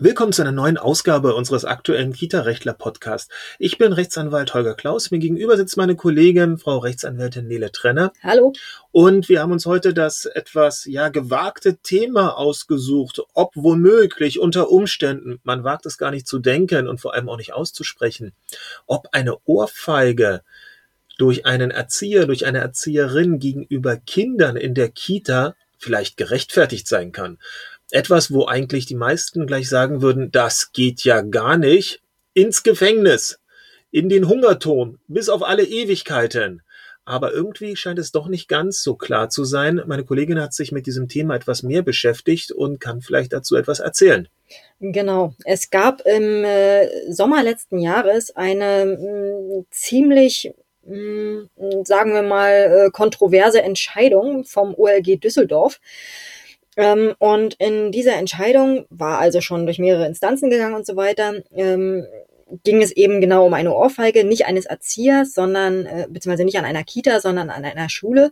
Willkommen zu einer neuen Ausgabe unseres aktuellen Kita-Rechtler-Podcast. Ich bin Rechtsanwalt Holger Klaus. Mir gegenüber sitzt meine Kollegin, Frau Rechtsanwältin Nele Trenner. Hallo. Und wir haben uns heute das etwas, ja, gewagte Thema ausgesucht, ob womöglich unter Umständen, man wagt es gar nicht zu denken und vor allem auch nicht auszusprechen, ob eine Ohrfeige durch einen Erzieher, durch eine Erzieherin gegenüber Kindern in der Kita vielleicht gerechtfertigt sein kann etwas, wo eigentlich die meisten gleich sagen würden, das geht ja gar nicht, ins Gefängnis, in den Hungerton, bis auf alle Ewigkeiten. Aber irgendwie scheint es doch nicht ganz so klar zu sein. Meine Kollegin hat sich mit diesem Thema etwas mehr beschäftigt und kann vielleicht dazu etwas erzählen. Genau. Es gab im äh, Sommer letzten Jahres eine mm, ziemlich mm, sagen wir mal, äh, kontroverse Entscheidung vom OLG Düsseldorf. Ähm, und in dieser Entscheidung war also schon durch mehrere Instanzen gegangen und so weiter. Ähm, ging es eben genau um eine Ohrfeige, nicht eines Erziehers, sondern, äh, beziehungsweise nicht an einer Kita, sondern an einer Schule,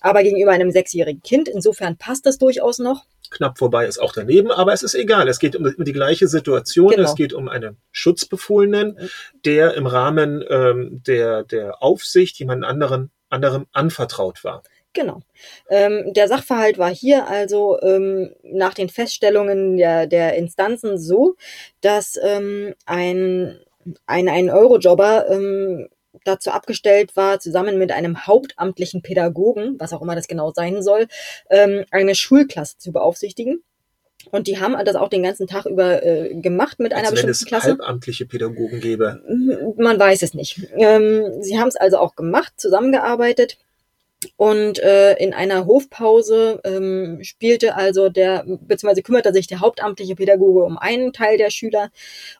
aber gegenüber einem sechsjährigen Kind. Insofern passt das durchaus noch. Knapp vorbei ist auch daneben, aber es ist egal. Es geht um, die gleiche Situation. Genau. Es geht um einen Schutzbefohlenen, der im Rahmen ähm, der, der Aufsicht jemand anderen, anderem anvertraut war. Genau. Ähm, der Sachverhalt war hier also ähm, nach den Feststellungen der, der Instanzen so, dass ähm, ein, ein, ein Eurojobber ähm, dazu abgestellt war, zusammen mit einem hauptamtlichen Pädagogen, was auch immer das genau sein soll, ähm, eine Schulklasse zu beaufsichtigen. Und die haben das auch den ganzen Tag über äh, gemacht mit Als einer bestimmten wenn es Klasse. halbamtliche Pädagogen gäbe. Man weiß es nicht. Ähm, sie haben es also auch gemacht, zusammengearbeitet. Und äh, in einer Hofpause ähm, spielte also der, beziehungsweise kümmerte sich der hauptamtliche Pädagoge um einen Teil der Schüler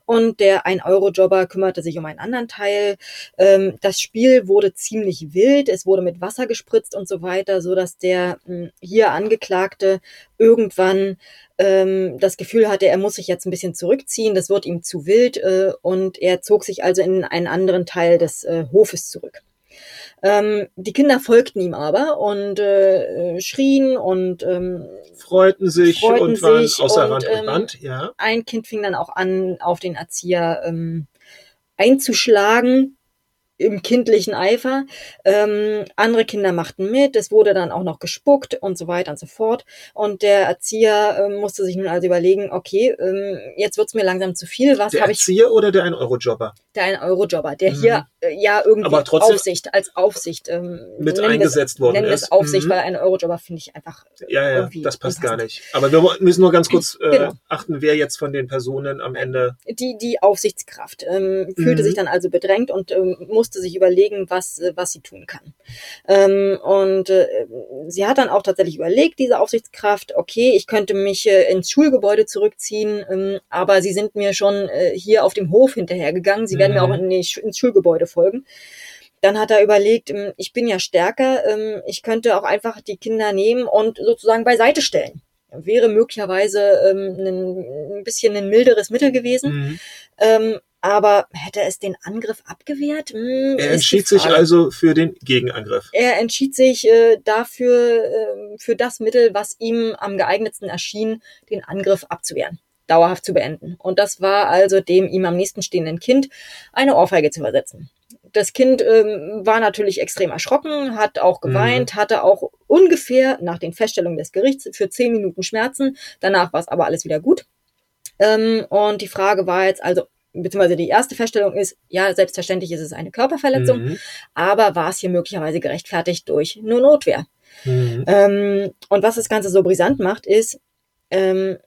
und der Ein-Euro-Jobber kümmerte sich um einen anderen Teil. Ähm, das Spiel wurde ziemlich wild, es wurde mit Wasser gespritzt und so weiter, so dass der mh, hm, hier Angeklagte irgendwann ähm, das Gefühl hatte, er muss sich jetzt ein bisschen zurückziehen, das wird ihm zu wild äh, und er zog sich also in einen anderen Teil des äh, Hofes zurück. Ähm, die Kinder folgten ihm aber und äh, schrien und ähm, freuten sich freuten und waren außer und, Rand und Band. Ähm, ja. Ein Kind fing dann auch an, auf den Erzieher ähm, einzuschlagen im kindlichen Eifer. Ähm, andere Kinder machten mit, es wurde dann auch noch gespuckt und so weiter und so fort. Und der Erzieher äh, musste sich nun also überlegen, okay, ähm, jetzt wird's mir langsam zu viel. Was habe ich? Der Erzieher oder der ein Eurojobber? Der ein Eurojobber, der mhm. hier äh, ja irgendwie Aber trotzdem Aufsicht als Aufsicht ähm, mit eingesetzt das, worden nennen ist. es Aufsicht, mhm. weil ein Eurojobber finde ich einfach äh, ja ja das passt gar nicht. Aber wir müssen nur ganz kurz äh, genau. achten, wer jetzt von den Personen am Ende die die Aufsichtskraft ähm, fühlte mhm. sich dann also bedrängt und ähm, musste sich überlegen was, äh, was sie tun kann. Ähm, und äh, sie hat dann auch tatsächlich überlegt, diese Aufsichtskraft, okay, ich könnte mich äh, ins Schulgebäude zurückziehen, ähm, aber sie sind mir schon äh, hier auf dem Hof hinterhergegangen, sie mhm. werden mir auch in die, ins Schulgebäude folgen. Dann hat er überlegt, ähm, ich bin ja stärker, ähm, ich könnte auch einfach die Kinder nehmen und sozusagen beiseite stellen wäre möglicherweise ähm, ein, ein bisschen ein milderes Mittel gewesen. Mhm. Ähm, aber hätte es den Angriff abgewehrt? Hm, er entschied sich also für den Gegenangriff. Er entschied sich äh, dafür, äh, für das Mittel, was ihm am geeignetsten erschien, den Angriff abzuwehren, dauerhaft zu beenden. Und das war also dem ihm am nächsten stehenden Kind eine Ohrfeige zu versetzen. Das Kind ähm, war natürlich extrem erschrocken, hat auch geweint, mhm. hatte auch ungefähr nach den Feststellungen des Gerichts für zehn Minuten Schmerzen. Danach war es aber alles wieder gut. Ähm, und die Frage war jetzt also, beziehungsweise die erste Feststellung ist, ja, selbstverständlich ist es eine Körperverletzung, mhm. aber war es hier möglicherweise gerechtfertigt durch nur Notwehr. Mhm. Ähm, und was das Ganze so brisant macht, ist, ähm,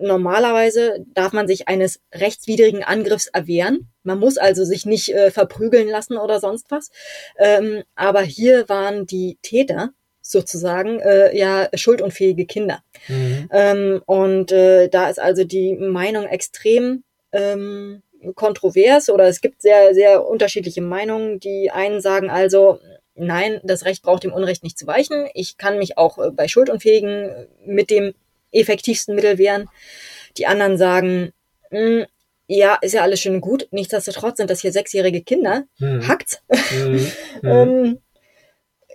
normalerweise darf man sich eines rechtswidrigen Angriffs erwehren. Man muss also sich nicht äh, verprügeln lassen oder sonst was. Ähm, aber hier waren die Täter sozusagen äh, ja schuldunfähige Kinder. Mhm. Ähm, und äh, da ist also die Meinung extrem ähm, kontrovers oder es gibt sehr, sehr unterschiedliche Meinungen. Die einen sagen also, nein, das Recht braucht dem Unrecht nicht zu weichen. Ich kann mich auch äh, bei Schuldunfähigen äh, mit dem effektivsten Mittel wehren. Die anderen sagen, mh, hm, ja, ist ja alles schön und gut. Nichtsdestotrotz sind das hier sechsjährige Kinder. Mhm. Hackt's. Mhm. ähm,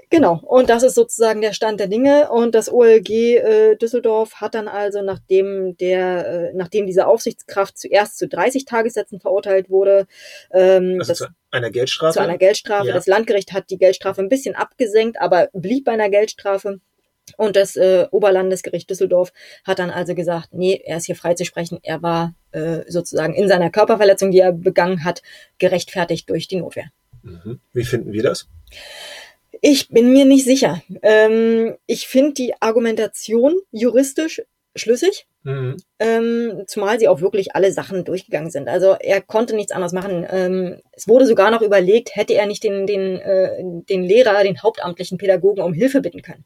Genau, und das ist sozusagen der Stand der Dinge. Und das OLG äh, Düsseldorf hat dann also, nachdem der, äh, nachdem diese Aufsichtskraft zuerst zu 30 Tagessätzen verurteilt wurde, ähm, also das, zu einer Geldstrafe. zu einer Geldstrafe. Ja. Das Landgericht hat die Geldstrafe ein bisschen abgesenkt, aber blieb bei einer Geldstrafe. Und das äh, Oberlandesgericht Düsseldorf hat dann also gesagt, nee, er ist hier frei zu sprechen. Er war äh, sozusagen in seiner Körperverletzung, die er begangen hat, gerechtfertigt durch die Notwehr. Mhm. Wie finden wir das? Ich bin mir nicht sicher. Ähm, ich finde die Argumentation juristisch schlüssig, Mhm. ähm, zumal sie auch wirklich alle Sachen durchgegangen sind. Also er konnte nichts anderes machen. Ähm, es wurde sogar noch überlegt, hätte er nicht den, den, äh, den Lehrer, den hauptamtlichen Pädagogen um Hilfe bitten können.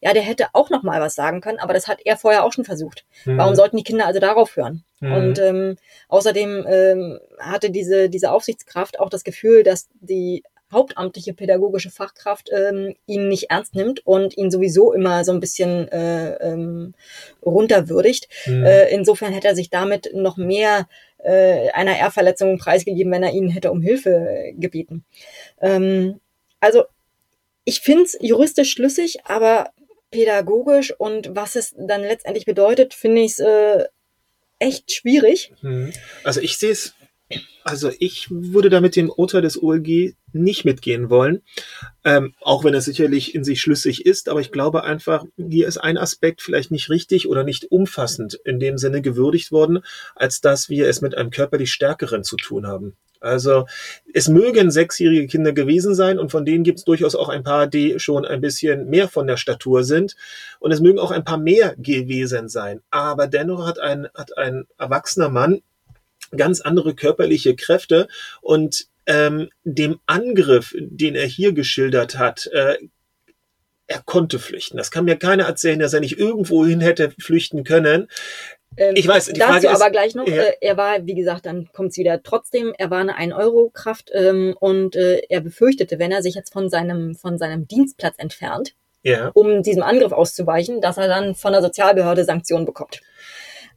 Ja, der hätte auch noch mal was sagen können, aber das hat er vorher auch schon versucht. Mhm. Warum sollten die Kinder also darauf hören? Mhm. Und ähm, außerdem ähm, hatte diese, diese Aufsichtskraft auch das Gefühl, dass die hauptamtliche pädagogische Fachkraft ähm, ihn nicht ernst nimmt und ihn sowieso immer so ein bisschen äh, ähm, runterwürdigt. Mhm. Äh, insofern hätte er sich damit noch mehr äh, einer Ehrverletzung preisgegeben, wenn er ihnen hätte um Hilfe äh, gebeten. Ähm, also ich finde es juristisch schlüssig, aber pädagogisch und was es dann letztendlich bedeutet, finde ich es äh, echt schwierig. Mhm. Also ich sehe es, also ich würde da mit dem Urteil des OLG nicht mitgehen wollen, ähm, auch wenn es sicherlich in sich schlüssig ist, aber ich glaube einfach, hier ist ein Aspekt vielleicht nicht richtig oder nicht umfassend in dem Sinne gewürdigt worden, als dass wir es mit einem körperlich Stärkeren zu tun haben. Also es mögen sechsjährige Kinder gewesen sein und von denen gibt es durchaus auch ein paar, die schon ein bisschen mehr von der Statur sind. Und es mögen auch ein paar mehr gewesen sein. Aber dennoch hat ein, hat ein erwachsener Mann ganz andere körperliche Kräfte und ähm, dem Angriff, den er hier geschildert hat, äh, er konnte flüchten. Das kann mir keiner erzählen, dass er nicht irgendwo hin hätte flüchten können. Ähm, Ich weiß, die dazu Frage ist- aber gleich noch, Ja. äh, er war, wie gesagt, dann kommt's wieder trotzdem, er war eine 1-Euro-Kraft ähm, und äh, er befürchtete, wenn er sich jetzt von seinem, von seinem Dienstplatz entfernt, Ja. um diesem Angriff auszuweichen, dass er dann von der Sozialbehörde Sanktionen bekommt.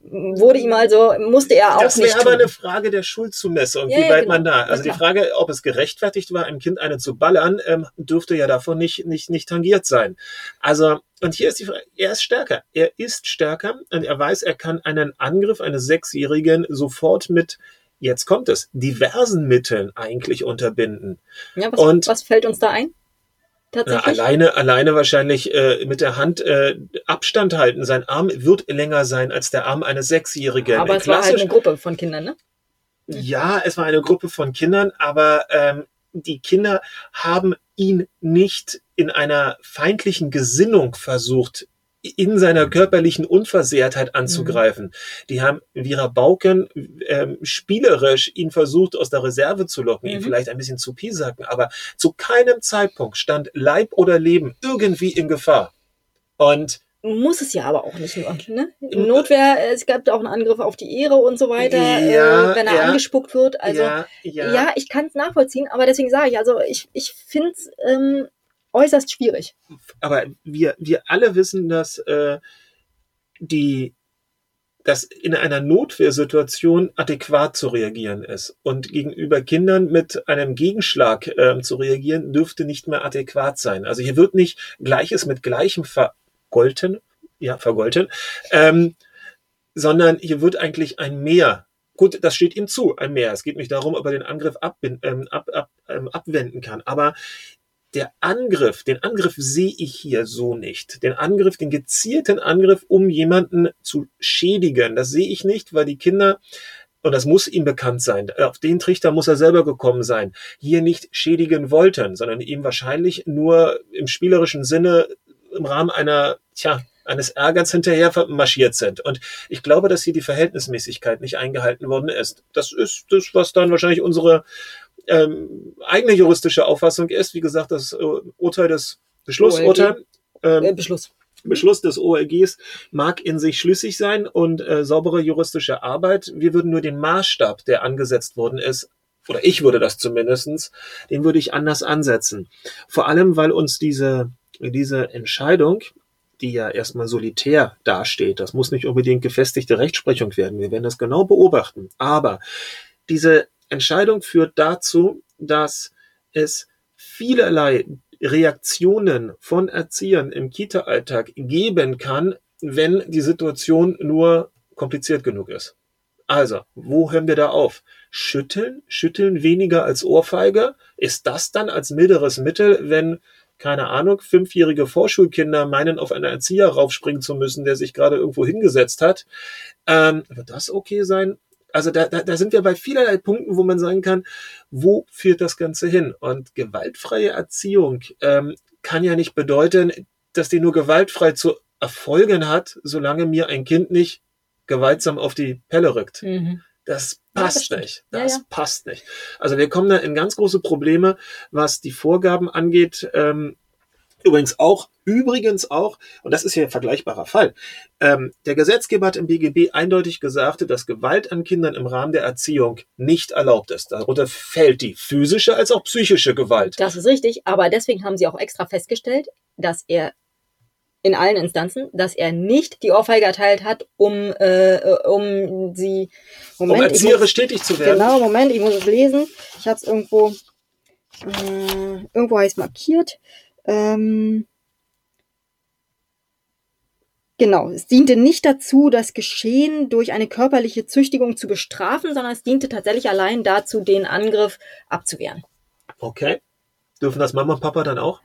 Wurde ihm also, musste er auch Das nicht wäre aber tun. eine Frage der Schuldzumessung, Ja, wie weit genau. man da. Also die klar. Frage, ob es gerechtfertigt war, einem Kind eine zu ballern, ähm, dürfte ja davon nicht, nicht, nicht tangiert sein. Also, und hier ist die Frage, er ist stärker. Er ist stärker und er weiß, er kann einen Angriff eines Sechsjährigen sofort mit, jetzt kommt es, diversen Mitteln eigentlich unterbinden. Ja, was, und- was fällt uns da ein? Na, Tatsächlich? alleine, alleine wahrscheinlich äh, mit der Hand äh, Abstand halten. Sein Arm wird länger sein als der Arm eines Sechsjährigen. aber es war halt eine Gruppe von Kindern, ne? Ja, es war eine Gruppe von Kindern, aber ähm, die Kinder haben ihn nicht in einer feindlichen Gesinnung versucht, in seiner körperlichen Unversehrtheit anzugreifen. Die haben Vira Bauken ähm, spielerisch ihn versucht, aus der Reserve zu locken, ihn Mhm. vielleicht ein bisschen zu piesacken, aber zu keinem Zeitpunkt stand Leib oder Leben irgendwie in Gefahr. Und Muss es ja aber auch nicht nur. Ne? Notwehr, äh, es gab auch einen Angriff auf die Ehre und so weiter, Ja, äh, wenn er ja. angespuckt wird. Also ja, ja, ich kann es nachvollziehen, aber deswegen sage ich, also ich, ich finde es ähm, äußerst schwierig. aber wir, wir alle wissen, dass äh, die dass in einer Notwehrsituation adäquat zu reagieren ist. Und gegenüber Kindern mit einem Gegenschlag ähm, zu reagieren, dürfte nicht mehr adäquat sein. Also hier wird nicht Gleiches mit Gleichem vergolten, ja, vergolten, ähm, sondern hier wird eigentlich ein Mehr. Gut, das steht ihm zu, ein Mehr. Es geht nicht darum, ob er den Angriff abbind, ähm, ab, ab, ähm, abwenden kann. Aber der Angriff, den Angriff sehe ich hier so nicht. Den Angriff, den gezielten Angriff, um jemanden zu schädigen, das sehe ich nicht, weil die Kinder, und das muss ihm bekannt sein, auf den Trichter muss er selber gekommen sein, hier nicht schädigen wollten, sondern ihm wahrscheinlich nur im spielerischen Sinne im Rahmen einer, tja, eines Ärgers hinterher marschiert sind. Und ich glaube, dass hier die Verhältnismäßigkeit nicht eingehalten worden ist. Das ist das, was dann wahrscheinlich unsere ähm, eigene juristische Auffassung ist. Wie gesagt, das äh, Urteil des Beschlussurteil, ähm, Äh, Beschluss. Beschluss des OLGs mag in sich schlüssig sein und äh, saubere juristische Arbeit. Wir würden nur den Maßstab, der angesetzt worden ist, oder ich würde das zumindestens, den würde ich anders ansetzen. Vor allem, weil uns diese, diese Entscheidung, die ja erstmal solitär dasteht, das muss nicht unbedingt gefestigte Rechtsprechung werden. Wir werden das genau beobachten. Aber diese Entscheidung führt dazu, dass es vielerlei Reaktionen von Erziehern im Kita-Alltag geben kann, wenn die Situation nur kompliziert genug ist. Also, wo hören wir da auf? Schütteln? Schütteln weniger als Ohrfeige? Ist das dann als milderes Mittel, wenn, keine Ahnung, fünfjährige Vorschulkinder meinen, auf einen Erzieher raufspringen zu müssen, der sich gerade irgendwo hingesetzt hat? Ähm, wird das okay sein? Also da, da, da sind wir bei vielerlei Punkten, wo man sagen kann, wo führt das Ganze hin? Und gewaltfreie Erziehung ähm, kann ja nicht bedeuten, dass die nur gewaltfrei zu erfolgen hat, solange mir ein Kind nicht gewaltsam auf die Pelle rückt. Mhm. Das passt ja, das nicht. Das ja, ja. passt nicht. Also wir kommen da in ganz große Probleme, was die Vorgaben angeht. Ähm, übrigens auch, übrigens auch, und das ist hier ein vergleichbarer Fall. Ähm, der Gesetzgeber hat im BGB eindeutig gesagt, dass Gewalt an Kindern im Rahmen der Erziehung nicht erlaubt ist. Darunter fällt die physische als auch psychische Gewalt. Das ist richtig, aber deswegen haben sie auch extra festgestellt, dass er in allen Instanzen, dass er nicht die Ohrfeige erteilt hat, um, äh, um sie. Moment, um erzieherisch tätig zu werden. Genau, Moment, ich muss es lesen. Ich habe es irgendwo. Äh, irgendwo heißt markiert. Ähm, Genau, es diente nicht dazu, das Geschehen durch eine körperliche Züchtigung zu bestrafen, sondern es diente tatsächlich allein dazu, den Angriff abzuwehren. Okay. Dürfen das Mama und Papa dann auch?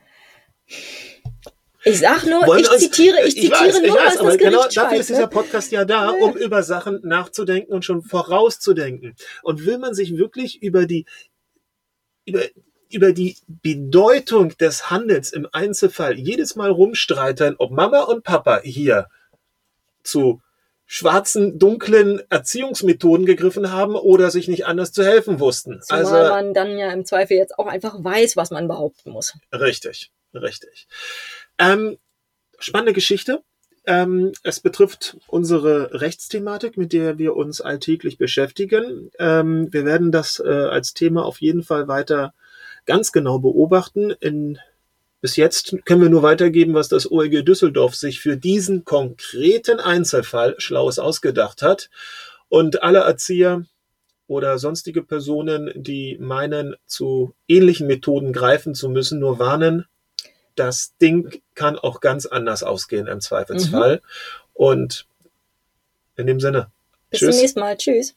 Ich sag nur, Wollen ich uns, zitiere, ich, zitiere weiß, nur, ich weiß, was aber das genau dafür schreibt, ist dieser Podcast ja da, um über Sachen nachzudenken und schon vorauszudenken. Und will man sich wirklich über die, über, über die Bedeutung des Handels im Einzelfall jedes Mal rumstreiten, ob Mama und Papa hier zu schwarzen, dunklen Erziehungsmethoden gegriffen haben oder sich nicht anders zu helfen wussten. Zumal also, man dann ja im Zweifel jetzt auch einfach weiß, was man behaupten muss. Richtig, richtig. Ähm, spannende Geschichte. Ähm, es betrifft unsere Rechtsthematik, mit der wir uns alltäglich beschäftigen. Ähm, wir werden das äh, als Thema auf jeden Fall weiter ganz genau beobachten. In, bis jetzt können wir nur weitergeben, was das OEG Düsseldorf sich für diesen konkreten Einzelfall Schlaues ausgedacht hat. Und alle Erzieher oder sonstige Personen, die meinen, zu ähnlichen Methoden greifen zu müssen, nur warnen, das Ding kann auch ganz anders ausgehen im Zweifelsfall. Mhm. Und in dem Sinne. Bis tschüss. zum nächsten Mal. Tschüss.